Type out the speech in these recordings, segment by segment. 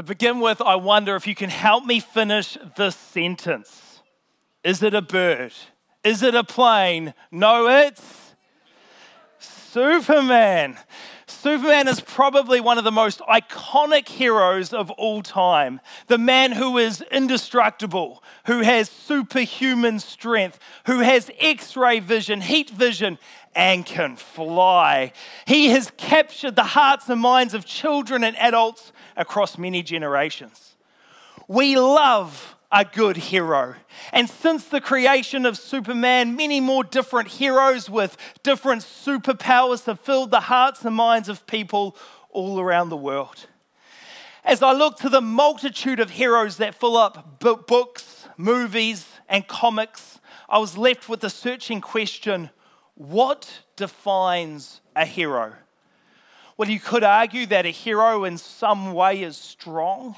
To begin with, I wonder if you can help me finish this sentence. Is it a bird? Is it a plane? No, it's Superman. Superman is probably one of the most iconic heroes of all time. The man who is indestructible, who has superhuman strength, who has x ray vision, heat vision, and can fly. He has captured the hearts and minds of children and adults across many generations. We love a good hero. And since the creation of Superman, many more different heroes with different superpowers have filled the hearts and minds of people all around the world. As I look to the multitude of heroes that fill up books, movies, and comics, I was left with the searching question what defines a hero? Well, you could argue that a hero in some way is strong.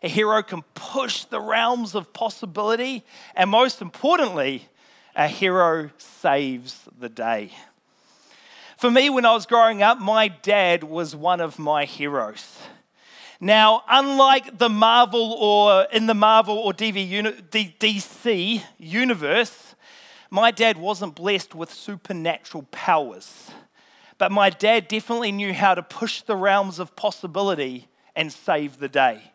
A hero can push the realms of possibility. And most importantly, a hero saves the day. For me, when I was growing up, my dad was one of my heroes. Now, unlike the Marvel or in the Marvel or DC universe, my dad wasn't blessed with supernatural powers, but my dad definitely knew how to push the realms of possibility and save the day.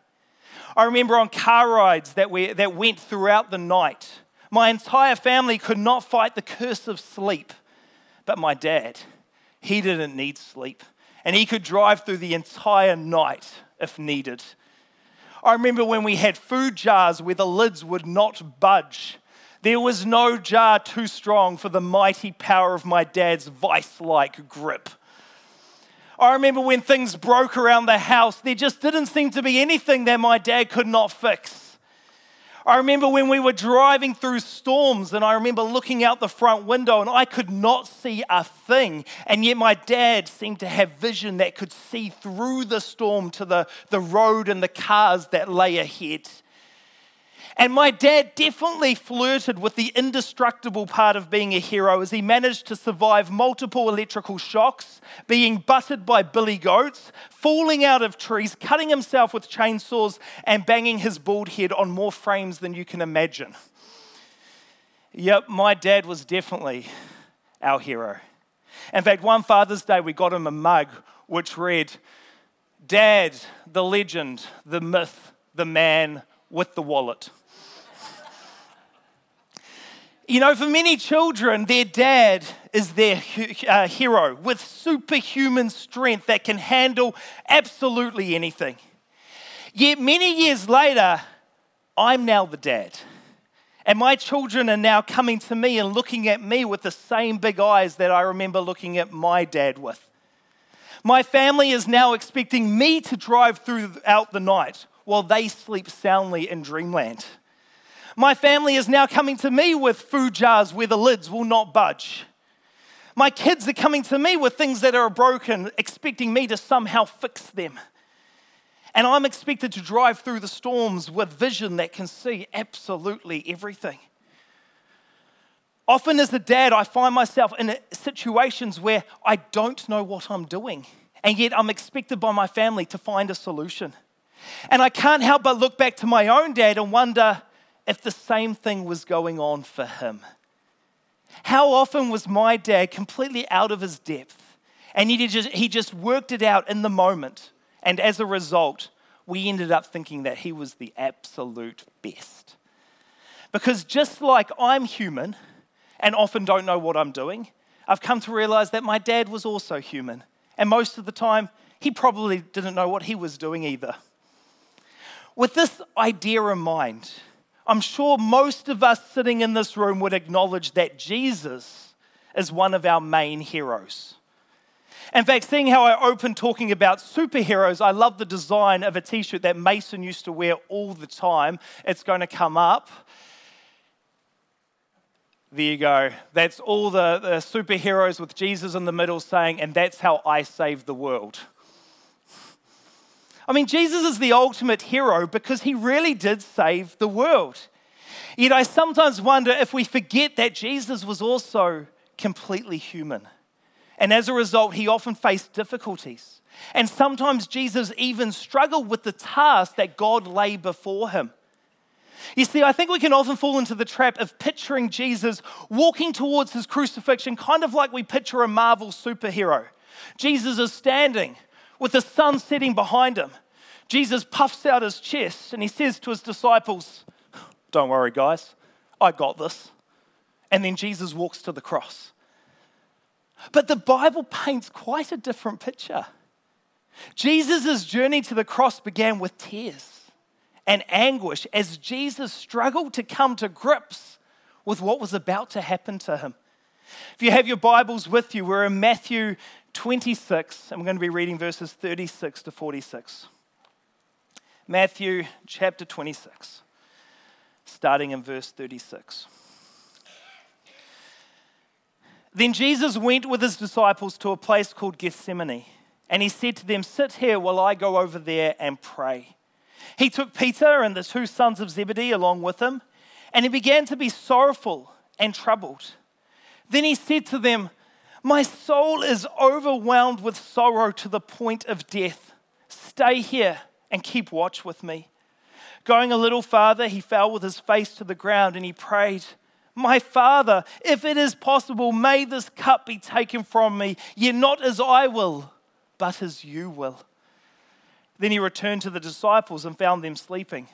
I remember on car rides that, we, that went throughout the night. My entire family could not fight the curse of sleep, but my dad, he didn't need sleep, and he could drive through the entire night if needed. I remember when we had food jars where the lids would not budge there was no jar too strong for the mighty power of my dad's vice like grip. I remember when things broke around the house, there just didn't seem to be anything that my dad could not fix. I remember when we were driving through storms, and I remember looking out the front window and I could not see a thing. And yet, my dad seemed to have vision that could see through the storm to the, the road and the cars that lay ahead. And my dad definitely flirted with the indestructible part of being a hero as he managed to survive multiple electrical shocks, being butted by billy goats, falling out of trees, cutting himself with chainsaws, and banging his bald head on more frames than you can imagine. Yep, my dad was definitely our hero. In fact, one Father's Day, we got him a mug which read, Dad, the legend, the myth, the man with the wallet. You know, for many children, their dad is their uh, hero with superhuman strength that can handle absolutely anything. Yet, many years later, I'm now the dad. And my children are now coming to me and looking at me with the same big eyes that I remember looking at my dad with. My family is now expecting me to drive throughout the night while they sleep soundly in dreamland. My family is now coming to me with food jars where the lids will not budge. My kids are coming to me with things that are broken, expecting me to somehow fix them. And I'm expected to drive through the storms with vision that can see absolutely everything. Often, as a dad, I find myself in situations where I don't know what I'm doing, and yet I'm expected by my family to find a solution. And I can't help but look back to my own dad and wonder if the same thing was going on for him. How often was my dad completely out of his depth and he just, he just worked it out in the moment? And as a result, we ended up thinking that he was the absolute best. Because just like I'm human and often don't know what I'm doing, I've come to realize that my dad was also human. And most of the time, he probably didn't know what he was doing either. With this idea in mind, I'm sure most of us sitting in this room would acknowledge that Jesus is one of our main heroes. In fact, seeing how I opened talking about superheroes, I love the design of a t shirt that Mason used to wear all the time. It's going to come up. There you go. That's all the, the superheroes with Jesus in the middle saying, and that's how I save the world. I mean, Jesus is the ultimate hero because he really did save the world. Yet I sometimes wonder if we forget that Jesus was also completely human. And as a result, he often faced difficulties. And sometimes Jesus even struggled with the task that God lay before him. You see, I think we can often fall into the trap of picturing Jesus walking towards his crucifixion, kind of like we picture a Marvel superhero. Jesus is standing with the sun setting behind him. Jesus puffs out his chest and he says to his disciples, Don't worry, guys, I got this. And then Jesus walks to the cross. But the Bible paints quite a different picture. Jesus' journey to the cross began with tears and anguish as Jesus struggled to come to grips with what was about to happen to him. If you have your Bibles with you, we're in Matthew 26, and we're going to be reading verses 36 to 46. Matthew chapter 26, starting in verse 36. Then Jesus went with his disciples to a place called Gethsemane, and he said to them, Sit here while I go over there and pray. He took Peter and the two sons of Zebedee along with him, and he began to be sorrowful and troubled. Then he said to them, My soul is overwhelmed with sorrow to the point of death. Stay here and keep watch with me. Going a little farther, he fell with his face to the ground and he prayed. My Father, if it is possible, may this cup be taken from me, yet not as I will, but as you will. Then he returned to the disciples and found them sleeping.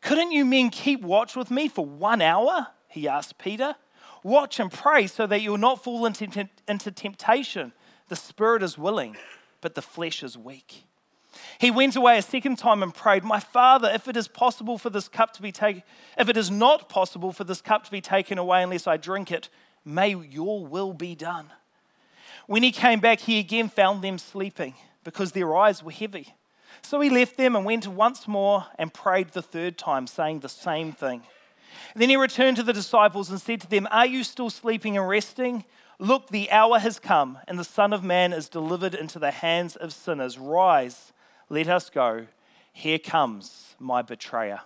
Couldn't you men keep watch with me for one hour? He asked Peter. Watch and pray so that you will not fall into, into temptation. The spirit is willing, but the flesh is weak. He went away a second time and prayed, My Father, if it is possible for this cup to be taken, if it is not possible for this cup to be taken away unless I drink it, may your will be done. When he came back, he again found them sleeping because their eyes were heavy. So he left them and went once more and prayed the third time, saying the same thing. Then he returned to the disciples and said to them, Are you still sleeping and resting? Look, the hour has come, and the Son of Man is delivered into the hands of sinners. Rise let us go. Here comes my betrayer.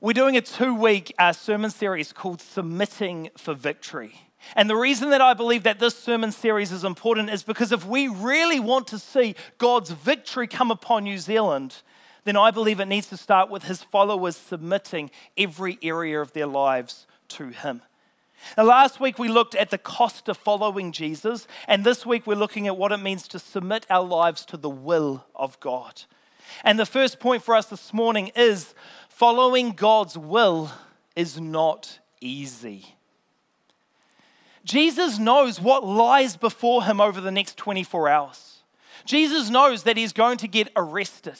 We're doing a two week uh, sermon series called Submitting for Victory. And the reason that I believe that this sermon series is important is because if we really want to see God's victory come upon New Zealand, then I believe it needs to start with his followers submitting every area of their lives to him. Now, last week we looked at the cost of following Jesus, and this week we're looking at what it means to submit our lives to the will of God. And the first point for us this morning is following God's will is not easy. Jesus knows what lies before him over the next 24 hours. Jesus knows that he's going to get arrested.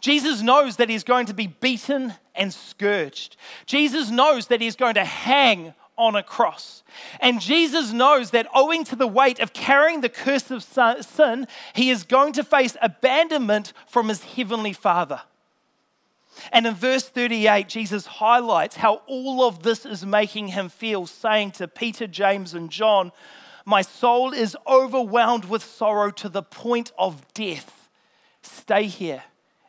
Jesus knows that he's going to be beaten and scourged. Jesus knows that he's going to hang on a cross. And Jesus knows that owing to the weight of carrying the curse of sin, he is going to face abandonment from his heavenly Father. And in verse 38, Jesus highlights how all of this is making him feel, saying to Peter, James, and John, My soul is overwhelmed with sorrow to the point of death. Stay here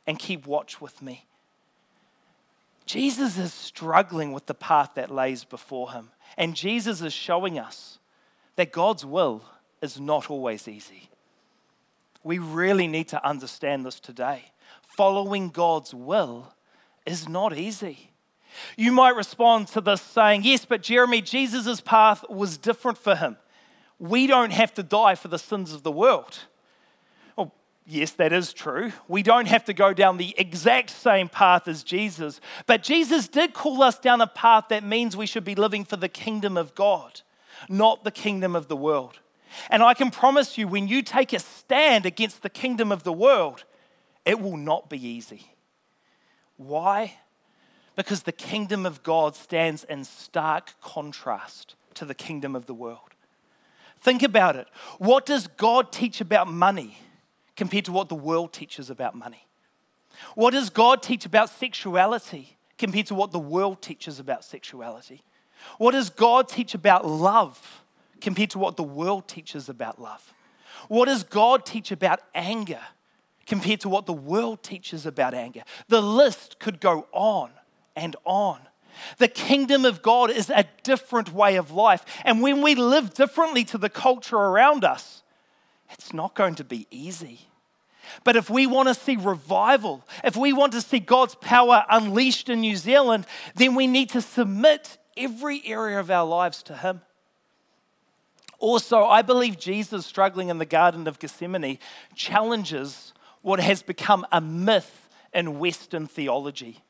and keep watch with me. Jesus is struggling with the path that lays before him. And Jesus is showing us that God's will is not always easy. We really need to understand this today. Following God's will is not easy. You might respond to this saying, Yes, but Jeremy, Jesus' path was different for him. We don't have to die for the sins of the world. Yes, that is true. We don't have to go down the exact same path as Jesus, but Jesus did call us down a path that means we should be living for the kingdom of God, not the kingdom of the world. And I can promise you, when you take a stand against the kingdom of the world, it will not be easy. Why? Because the kingdom of God stands in stark contrast to the kingdom of the world. Think about it. What does God teach about money? Compared to what the world teaches about money? What does God teach about sexuality compared to what the world teaches about sexuality? What does God teach about love compared to what the world teaches about love? What does God teach about anger compared to what the world teaches about anger? The list could go on and on. The kingdom of God is a different way of life. And when we live differently to the culture around us, it's not going to be easy. But if we want to see revival, if we want to see God's power unleashed in New Zealand, then we need to submit every area of our lives to Him. Also, I believe Jesus struggling in the Garden of Gethsemane challenges what has become a myth in Western theology.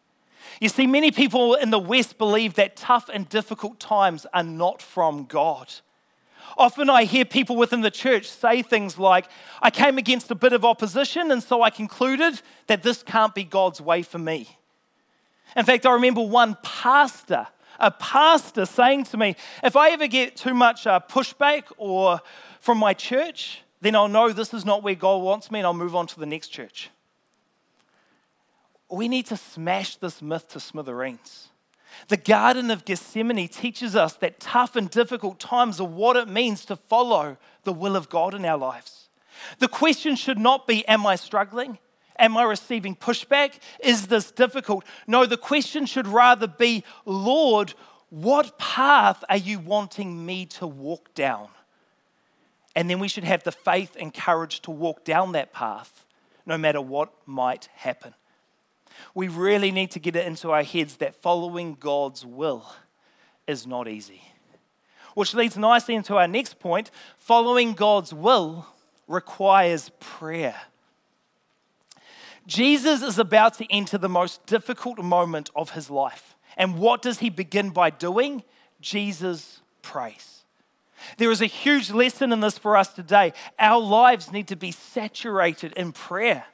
You see, many people in the West believe that tough and difficult times are not from God. Often I hear people within the church say things like, I came against a bit of opposition, and so I concluded that this can't be God's way for me. In fact, I remember one pastor, a pastor saying to me, if I ever get too much uh, pushback or from my church, then I'll know this is not where God wants me and I'll move on to the next church. We need to smash this myth to smithereens. The Garden of Gethsemane teaches us that tough and difficult times are what it means to follow the will of God in our lives. The question should not be, Am I struggling? Am I receiving pushback? Is this difficult? No, the question should rather be, Lord, what path are you wanting me to walk down? And then we should have the faith and courage to walk down that path, no matter what might happen we really need to get it into our heads that following God's will is not easy. Which leads nicely into our next point following God's will requires prayer. Jesus is about to enter the most difficult moment of his life. And what does he begin by doing? Jesus prays. There is a huge lesson in this for us today. Our lives need to be saturated in prayer.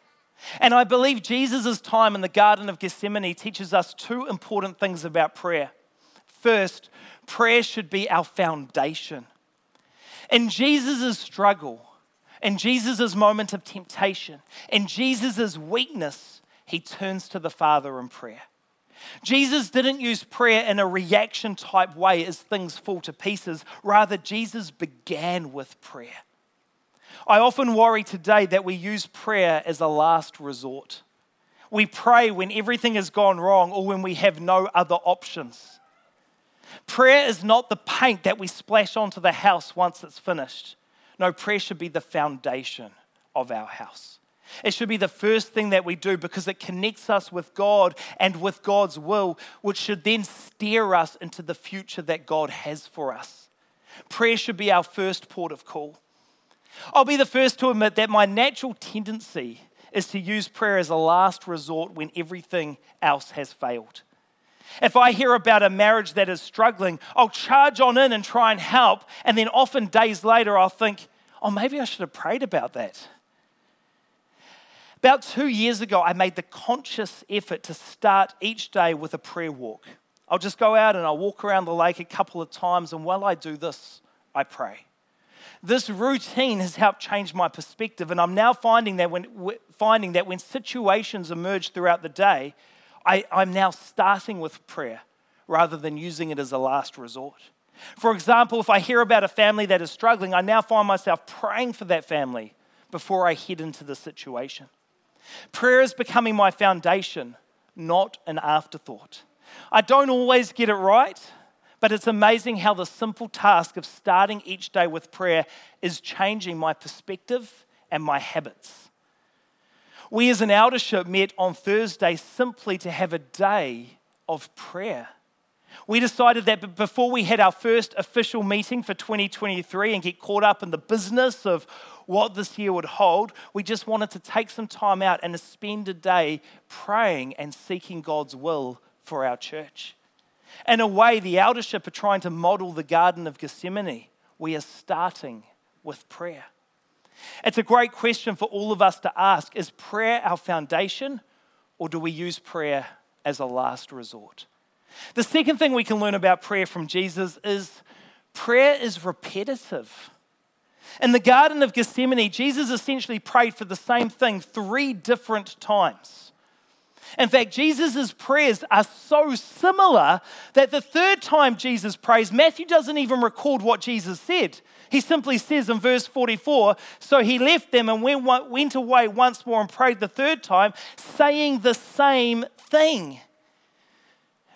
And I believe Jesus' time in the Garden of Gethsemane teaches us two important things about prayer. First, prayer should be our foundation. In Jesus' struggle, in Jesus' moment of temptation, in Jesus' weakness, he turns to the Father in prayer. Jesus didn't use prayer in a reaction type way as things fall to pieces. Rather, Jesus began with prayer. I often worry today that we use prayer as a last resort. We pray when everything has gone wrong or when we have no other options. Prayer is not the paint that we splash onto the house once it's finished. No, prayer should be the foundation of our house. It should be the first thing that we do because it connects us with God and with God's will, which should then steer us into the future that God has for us. Prayer should be our first port of call. I'll be the first to admit that my natural tendency is to use prayer as a last resort when everything else has failed. If I hear about a marriage that is struggling, I'll charge on in and try and help. And then often days later, I'll think, oh, maybe I should have prayed about that. About two years ago, I made the conscious effort to start each day with a prayer walk. I'll just go out and I'll walk around the lake a couple of times, and while I do this, I pray this routine has helped change my perspective, and I'm now finding that when, finding that when situations emerge throughout the day, I, I'm now starting with prayer rather than using it as a last resort. For example, if I hear about a family that is struggling, I now find myself praying for that family before I head into the situation. Prayer is becoming my foundation, not an afterthought. I don't always get it right, but it's amazing how the simple task of starting each day with prayer is changing my perspective and my habits. We as an eldership met on Thursday simply to have a day of prayer. We decided that before we had our first official meeting for 2023 and get caught up in the business of what this year would hold, we just wanted to take some time out and spend a day praying and seeking God's will for our church. In a way, the eldership are trying to model the Garden of Gethsemane. We are starting with prayer. It's a great question for all of us to ask Is prayer our foundation, or do we use prayer as a last resort? The second thing we can learn about prayer from Jesus is prayer is repetitive. In the Garden of Gethsemane, Jesus essentially prayed for the same thing three different times. In fact, Jesus' prayers are so similar that the third time Jesus prays, Matthew doesn't even record what Jesus said. He simply says in verse 44 So he left them and went away once more and prayed the third time, saying the same thing.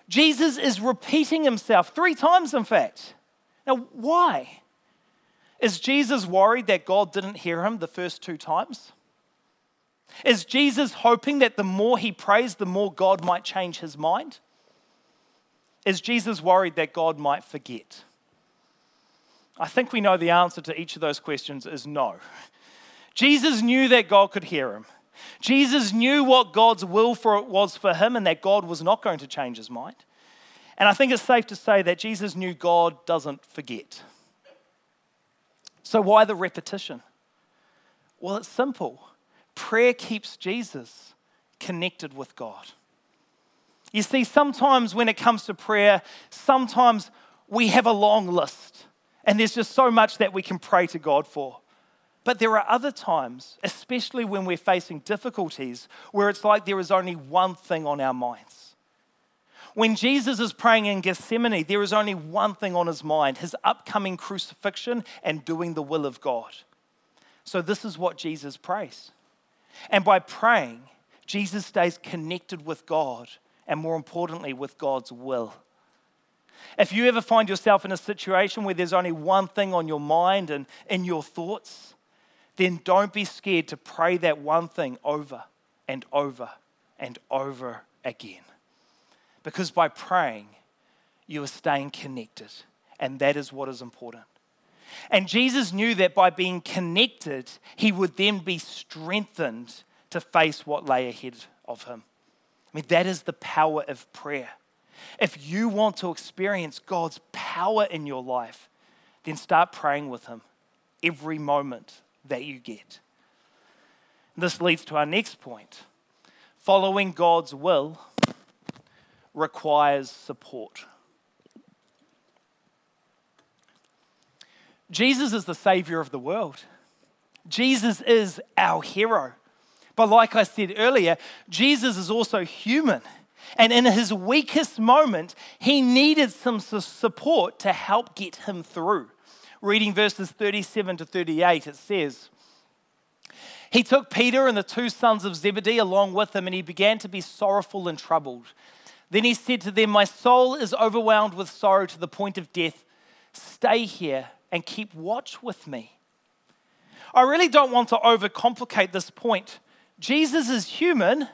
Jesus is repeating himself three times, in fact. Now, why? Is Jesus worried that God didn't hear him the first two times? Is Jesus hoping that the more he prays, the more God might change his mind? Is Jesus worried that God might forget? I think we know the answer to each of those questions is no. Jesus knew that God could hear him. Jesus knew what God's will for it was for him and that God was not going to change his mind. And I think it's safe to say that Jesus knew God doesn't forget. So, why the repetition? Well, it's simple. Prayer keeps Jesus connected with God. You see, sometimes when it comes to prayer, sometimes we have a long list, and there's just so much that we can pray to God for. But there are other times, especially when we're facing difficulties, where it's like there is only one thing on our minds. When Jesus is praying in Gethsemane, there is only one thing on his mind his upcoming crucifixion and doing the will of God. So, this is what Jesus prays. And by praying, Jesus stays connected with God and, more importantly, with God's will. If you ever find yourself in a situation where there's only one thing on your mind and in your thoughts, then don't be scared to pray that one thing over and over and over again. Because by praying, you are staying connected, and that is what is important. And Jesus knew that by being connected, he would then be strengthened to face what lay ahead of him. I mean, that is the power of prayer. If you want to experience God's power in your life, then start praying with him every moment that you get. This leads to our next point. Following God's will requires support. Jesus is the Savior of the world. Jesus is our hero. But like I said earlier, Jesus is also human. And in his weakest moment, he needed some support to help get him through. Reading verses 37 to 38, it says, He took Peter and the two sons of Zebedee along with him, and he began to be sorrowful and troubled. Then he said to them, My soul is overwhelmed with sorrow to the point of death. Stay here and keep watch with me. I really don't want to overcomplicate this point. Jesus is human,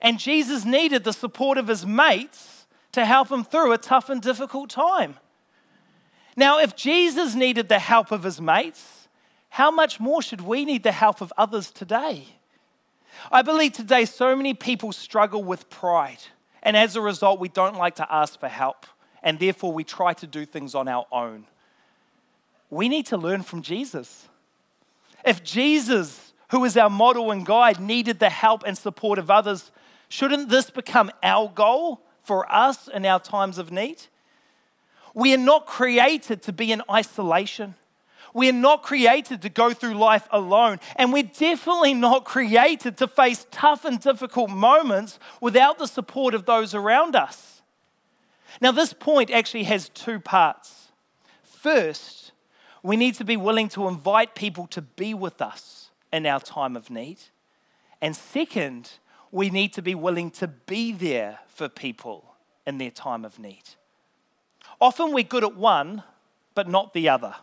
and Jesus needed the support of his mates to help him through a tough and difficult time. Now, if Jesus needed the help of his mates, how much more should we need the help of others today? I believe today so many people struggle with pride, and as a result, we don't like to ask for help, and therefore we try to do things on our own we need to learn from Jesus. If Jesus, who is our model and guide, needed the help and support of others, shouldn't this become our goal for us in our times of need? We are not created to be in isolation. We are not created to go through life alone. And we're definitely not created to face tough and difficult moments without the support of those around us. Now, this point actually has two parts. First, we need to be willing to invite people to be with us in our time of need. And second, we need to be willing to be there for people in their time of need. Often we're good at one, but not the other.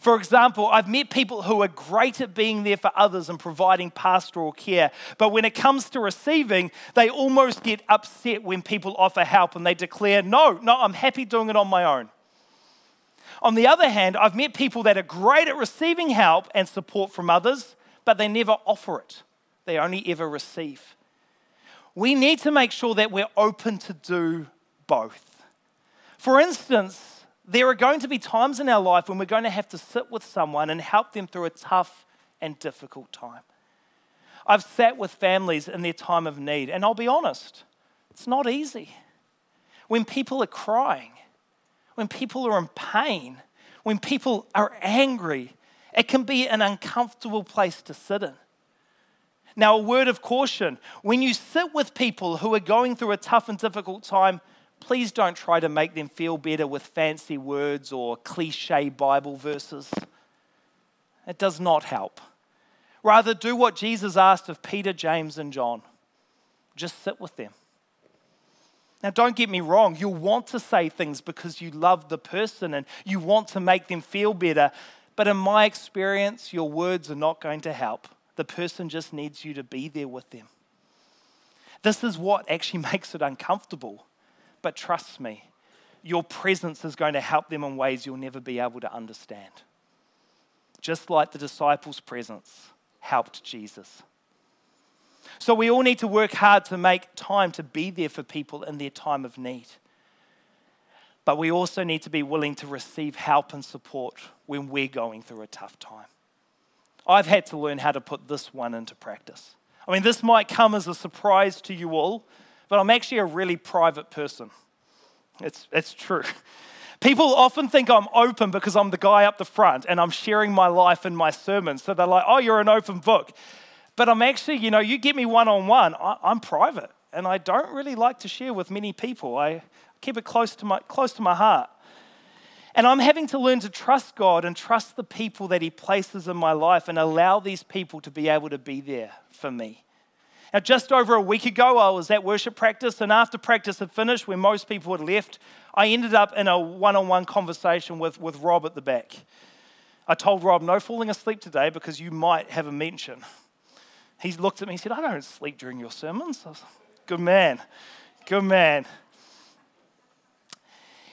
For example, I've met people who are great at being there for others and providing pastoral care, but when it comes to receiving, they almost get upset when people offer help and they declare, No, no, I'm happy doing it on my own. On the other hand, I've met people that are great at receiving help and support from others, but they never offer it, they only ever receive. We need to make sure that we're open to do both. For instance, there are going to be times in our life when we're going to have to sit with someone and help them through a tough and difficult time. I've sat with families in their time of need, and I'll be honest, it's not easy. When people are crying, when people are in pain, when people are angry, it can be an uncomfortable place to sit in. Now, a word of caution when you sit with people who are going through a tough and difficult time, please don't try to make them feel better with fancy words or cliche Bible verses. It does not help. Rather, do what Jesus asked of Peter, James, and John just sit with them. Now, don't get me wrong, you'll want to say things because you love the person and you want to make them feel better. But in my experience, your words are not going to help. The person just needs you to be there with them. This is what actually makes it uncomfortable. But trust me, your presence is going to help them in ways you'll never be able to understand. Just like the disciples' presence helped Jesus. So we all need to work hard to make time to be there for people in their time of need. But we also need to be willing to receive help and support when we're going through a tough time. I've had to learn how to put this one into practice. I mean, this might come as a surprise to you all, but I'm actually a really private person. It's, it's true. People often think I'm open because I'm the guy up the front and I'm sharing my life in my sermons. So they're like, oh, you're an open book. But I'm actually, you know, you get me one on one, I'm private and I don't really like to share with many people. I keep it close to my, close to my heart. And I'm having to learn to trust God and trust the people that He places in my life and allow these people to be able to be there for me. Now, just over a week ago, I was at worship practice, and after practice had finished, when most people had left, I ended up in a one on one conversation with, with Rob at the back. I told Rob, no falling asleep today because you might have a mention he looked at me and said, I don't sleep during your sermons. I Was, like, Good man. Good man.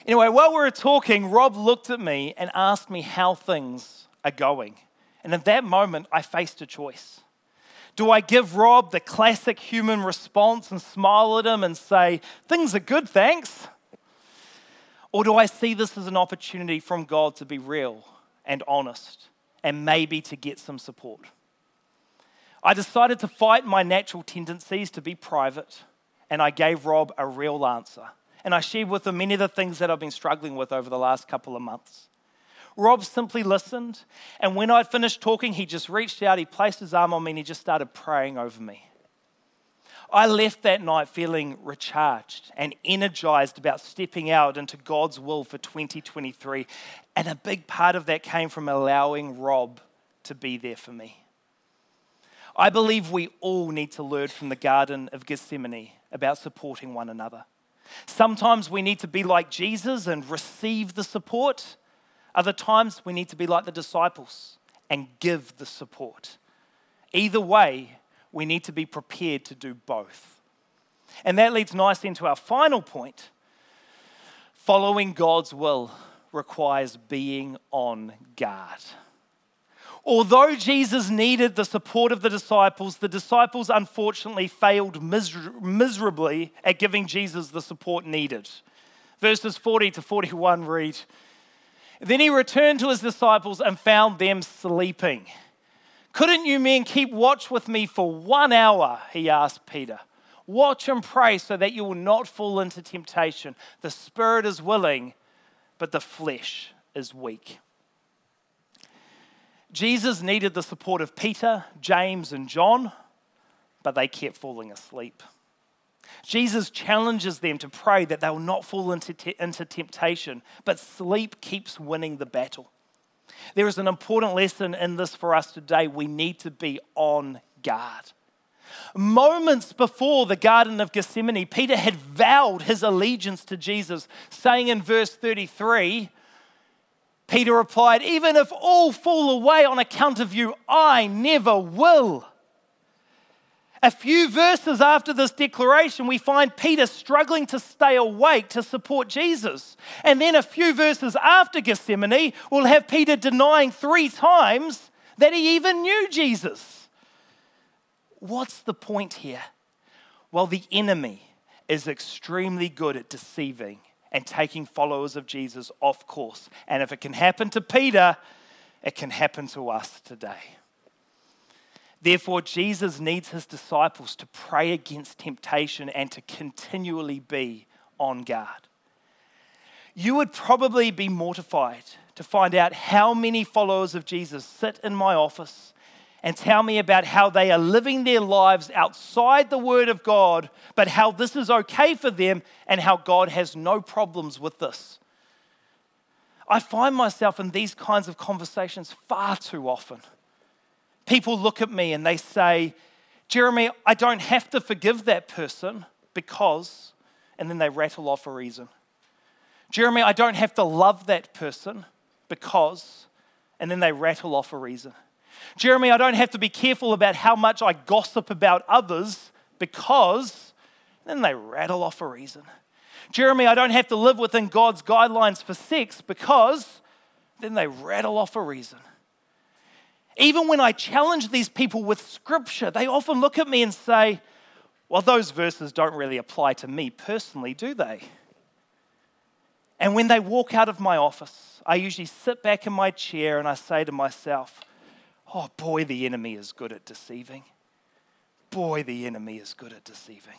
Anyway, while we were talking, Rob looked at me and asked me how things are going. And at that moment, I faced a choice. Do I give Rob the classic human response and smile at him and say, Things are good, thanks? Or do I see this as an opportunity from God to be real and honest and maybe to get some support? I decided to fight my natural tendencies to be private, and I gave Rob a real answer. And I shared with him many of the things that I've been struggling with over the last couple of months. Rob simply listened, and when I'd finished talking, he just reached out, he placed his arm on me, and he just started praying over me. I left that night feeling recharged and energized about stepping out into God's will for 2023. And a big part of that came from allowing Rob to be there for me. I believe we all need to learn from the Garden of Gethsemane about supporting one another. Sometimes we need to be like Jesus and receive the support. Other times we need to be like the disciples and give the support. Either way, we need to be prepared to do both. And that leads nicely into our final point. Following God's will requires being on guard. Although Jesus needed the support of the disciples, the disciples unfortunately failed miser- miserably at giving Jesus the support needed. Verses 40 to 41 read Then he returned to his disciples and found them sleeping. Couldn't you men keep watch with me for one hour? He asked Peter. Watch and pray so that you will not fall into temptation. The spirit is willing, but the flesh is weak. Jesus needed the support of Peter, James, and John, but they kept falling asleep. Jesus challenges them to pray that they will not fall into, te- into temptation, but sleep keeps winning the battle. There is an important lesson in this for us today. We need to be on guard. Moments before the Garden of Gethsemane, Peter had vowed his allegiance to Jesus, saying in verse 33 Peter replied, Even if all fall away on account of you, I never will. A few verses after this declaration, we find Peter struggling to stay awake to support Jesus. And then a few verses after Gethsemane, we'll have Peter denying three times that he even knew Jesus. What's the point here? Well, the enemy is extremely good at deceiving and taking followers of Jesus off course. And if it can happen to Peter, it can happen to us today. Therefore, Jesus needs his disciples to pray against temptation and to continually be on guard. You would probably be mortified to find out how many followers of Jesus sit in my office and tell me about how they are living their lives outside the Word of God, but how this is okay for them and how God has no problems with this. I find myself in these kinds of conversations far too often. People look at me and they say, Jeremy, I don't have to forgive that person because and then they rattle off a reason. Jeremy, I don't have to love that person because, and then they rattle off a reason. Jeremy, I don't have to be careful about how much I gossip about others because, then they rattle off a reason. Jeremy, I don't have to live within God's guidelines for sex because, then they rattle off a reason. Even when I challenge these people with scripture, they often look at me and say, Well, those verses don't really apply to me personally, do they? And when they walk out of my office, I usually sit back in my chair and I say to myself, Oh boy, the enemy is good at deceiving. Boy, the enemy is good at deceiving.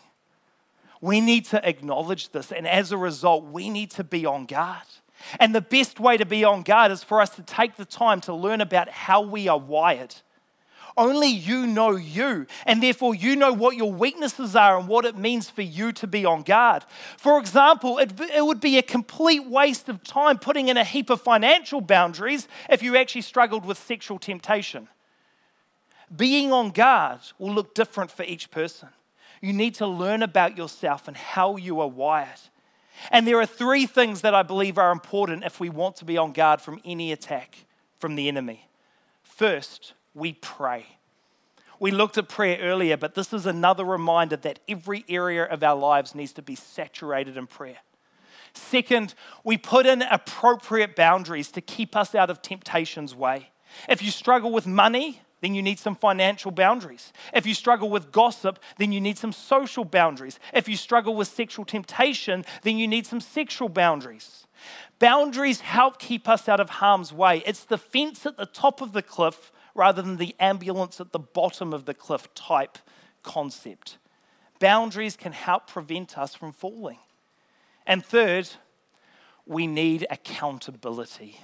We need to acknowledge this, and as a result, we need to be on guard. And the best way to be on guard is for us to take the time to learn about how we are wired. Only you know you, and therefore you know what your weaknesses are and what it means for you to be on guard. For example, it, it, would be a complete waste of time putting in a heap of financial boundaries if you actually struggled with sexual temptation. Being on guard will look different for each person. You need to learn about yourself and how you are wired. And there are three things that I believe are important if we want to be on guard from any attack from the enemy. First, we pray. We looked at prayer earlier, but this is another reminder that every area of our lives needs to be saturated in prayer. Second, we put in appropriate boundaries to keep us out of temptation's way. If you struggle with money, then you need some financial boundaries. If you struggle with gossip, then you need some social boundaries. If you struggle with sexual temptation, then you need some sexual boundaries. Boundaries help keep us out of harm's way. It's the fence at the top of the cliff rather than the ambulance at the bottom of the cliff type concept. Boundaries can help prevent us from falling. And third, we need accountability.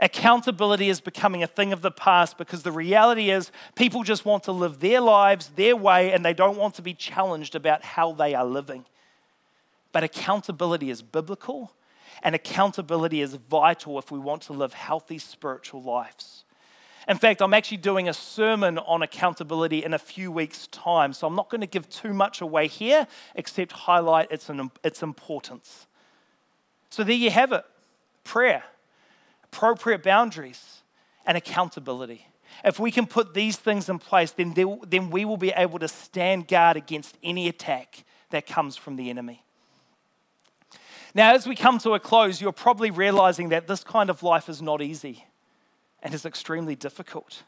Accountability is becoming a thing of the past because the reality is people just want to live their lives their way and they don't want to be challenged about how they are living. But accountability is biblical and accountability is vital if we want to live healthy spiritual lives. In fact, I'm actually doing a sermon on accountability in a few weeks' time, so I'm not going to give too much away here except highlight its, its importance. So there you have it prayer appropriate boundaries, and accountability. If we can put these things in place, then, there, then we will be able to stand guard against any attack that comes from the enemy. Now, as we come to a close, you're probably realizing that this kind of life is not easy and is extremely difficult.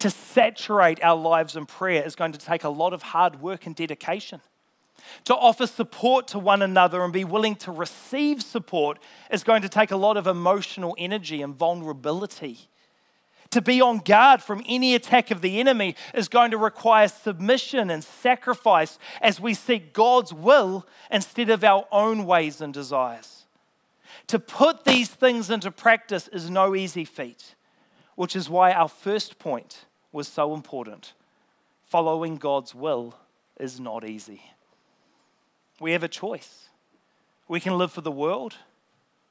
To saturate our lives in prayer is going to take a lot of hard work and dedication. To offer support to one another and be willing to receive support is going to take a lot of emotional energy and vulnerability. To be on guard from any attack of the enemy is going to require submission and sacrifice as we seek God's will instead of our own ways and desires. To put these things into practice is no easy feat, which is why our first point was so important. Following God's will is not easy. We have a choice. We can live for the world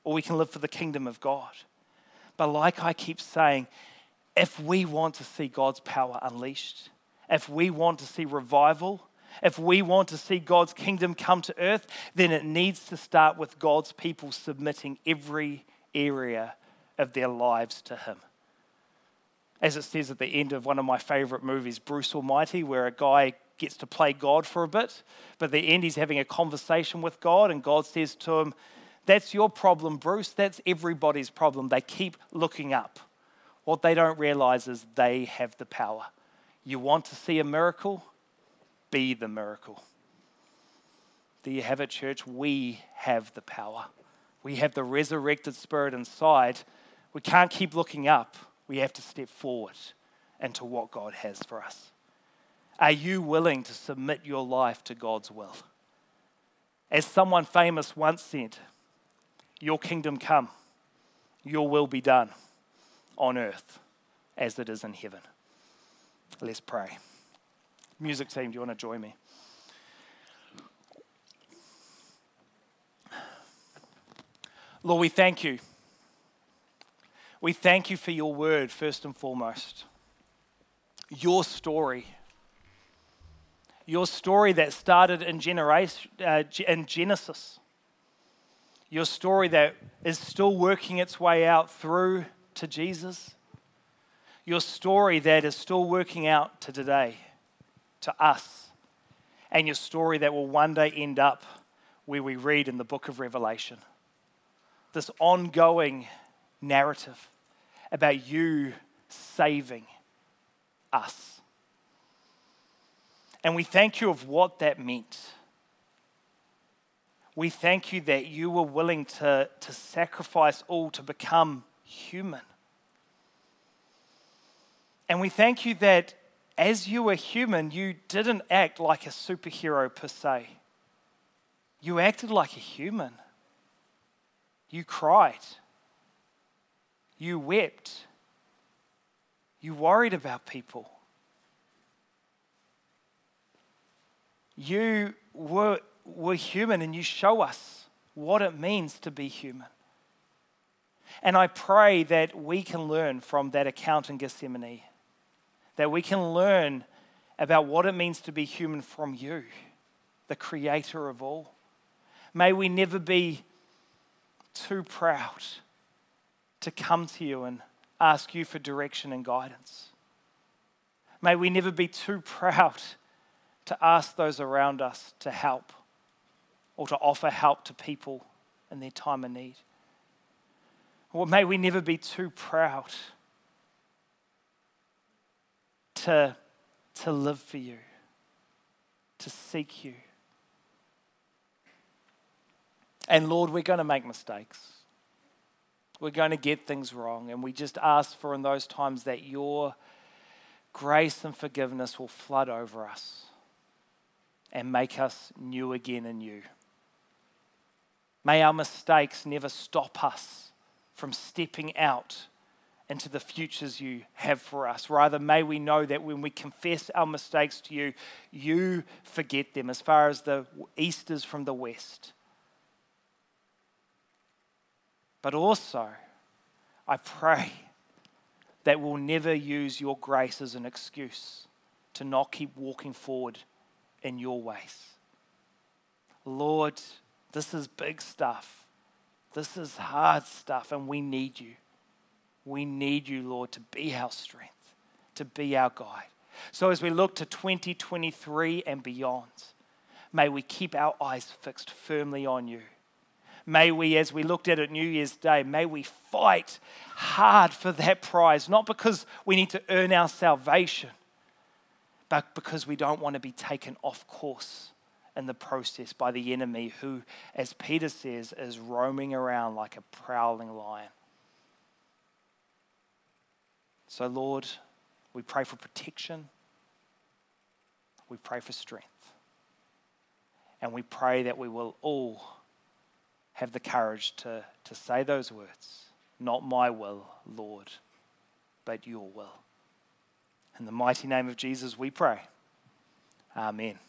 or we can live for the kingdom of God. But like I keep saying, if we want to see God's power unleashed, if we want to see revival, if we want to see God's kingdom come to earth, then it needs to start with God's people submitting every area of their lives to Him. As it says at the end of one of my favorite movies, Bruce Almighty, where a guy gets to play God for a bit, but at the end he's having a conversation with God, and God says to him, That's your problem, Bruce. That's everybody's problem. They keep looking up. What they don't realize is they have the power. You want to see a miracle? Be the miracle. Do you have it, church? We have the power. We have the resurrected spirit inside. We can't keep looking up. We have to step forward into what God has for us. Are you willing to submit your life to God's will? As someone famous once said, Your kingdom come, your will be done on earth as it is in heaven. Let's pray. Music team, do you want to join me? Lord, we thank you. We thank you for your word, first and foremost. Your story Your story that started in, generation, uh, in Genesis. Your story that is still working its way out through to Jesus. Your story that is still working out to today, to us. And your story that will one day end up where we read in the book of Revelation. This ongoing narrative about you saving us. And we thank you of what that meant. We thank you that you were willing to, to sacrifice all to become human. And we thank you that as you were human, you didn't act like a superhero per se. You acted like a human. You cried. You wept. You worried about people. You were, were human and you show us what it means to be human. And I pray that we can learn from that account in Gethsemane, that we can learn about what it means to be human from you, the creator of all. May we never be too proud to come to you and ask you for direction and guidance. May we never be too proud to ask those around us to help or to offer help to people in their time of need. Or may we never be too proud to, to live for you, to seek you. And Lord, we're going to make mistakes. We're going to get things wrong. And we just ask for in those times that your grace and forgiveness will flood over us and make us new again in you. May our mistakes never stop us from stepping out into the futures you have for us. Rather, may we know that when we confess our mistakes to you, you forget them as far as the east is from the west. But also, I pray that we'll never use your grace as an excuse to not keep walking forward in your ways. Lord, this is big stuff. This is hard stuff, and we need you. We need you, Lord, to be our strength, to be our guide. So as we look to 2023 and beyond, may we keep our eyes fixed firmly on you. May we, as we looked at it New Year's Day, may we fight hard for that prize, not because we need to earn our salvation, but because we don't want to be taken off course in the process by the enemy, who, as Peter says, is roaming around like a prowling lion. So, Lord, we pray for protection, we pray for strength, and we pray that we will all have the courage to, to say those words Not my will, Lord, but your will. In the mighty name of Jesus, we pray. Amen.